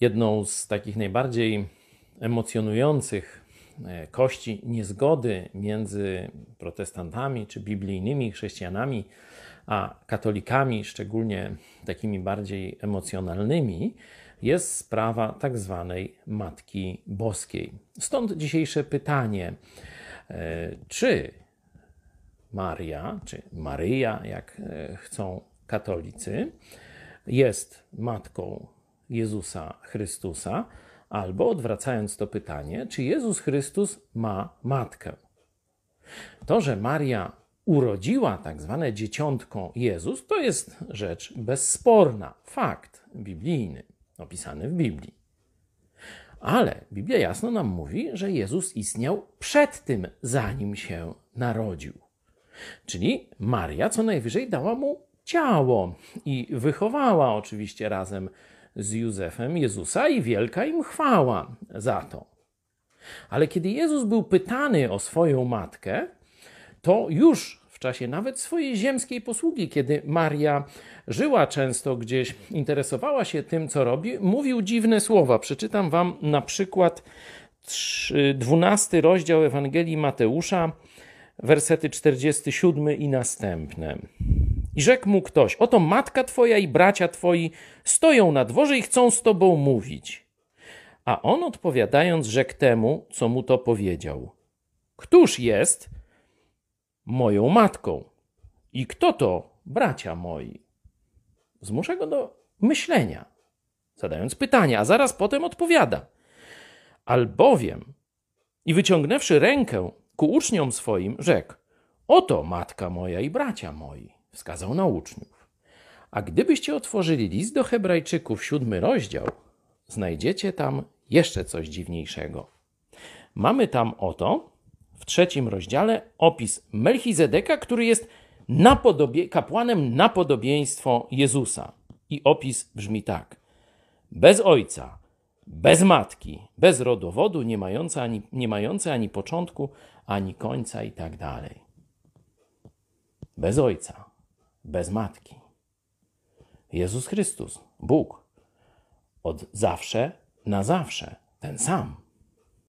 Jedną z takich najbardziej emocjonujących e, kości niezgody między protestantami czy biblijnymi chrześcijanami a katolikami, szczególnie takimi bardziej emocjonalnymi, jest sprawa tak zwanej Matki Boskiej. Stąd dzisiejsze pytanie: e, czy Maria, czy Maryja, jak e, chcą katolicy, jest matką Jezusa Chrystusa, albo odwracając to pytanie, czy Jezus Chrystus ma matkę? To, że Maria urodziła tak zwane dzieciątko Jezus, to jest rzecz bezsporna, fakt biblijny, opisany w Biblii. Ale Biblia jasno nam mówi, że Jezus istniał przed tym, zanim się narodził. Czyli Maria co najwyżej dała mu ciało i wychowała oczywiście razem z Józefem Jezusa i wielka im chwała za to. Ale kiedy Jezus był pytany o swoją matkę, to już w czasie nawet swojej ziemskiej posługi, kiedy Maria żyła często gdzieś, interesowała się tym, co robi, mówił dziwne słowa. Przeczytam wam na przykład 12 rozdział Ewangelii Mateusza, wersety 47 i następne. I rzekł mu ktoś: Oto matka twoja i bracia twoi stoją na dworze i chcą z tobą mówić. A on odpowiadając, rzekł temu, co mu to powiedział: Któż jest moją matką? I kto to bracia moi? Zmusza go do myślenia, zadając pytania, a zaraz potem odpowiada. Albowiem, i wyciągnęwszy rękę ku uczniom swoim, rzekł: Oto matka moja i bracia moi wskazał na uczniów. A gdybyście otworzyli list do Hebrajczyków, siódmy rozdział, znajdziecie tam jeszcze coś dziwniejszego. Mamy tam oto w trzecim rozdziale opis Melchizedeka, który jest napodobie, kapłanem na podobieństwo Jezusa. I opis brzmi tak: bez ojca, bez matki, bez rodowodu, nie mający ani, nie mający ani początku, ani końca, i tak dalej. Bez ojca, bez matki. Jezus Chrystus, Bóg, od zawsze na zawsze, ten sam.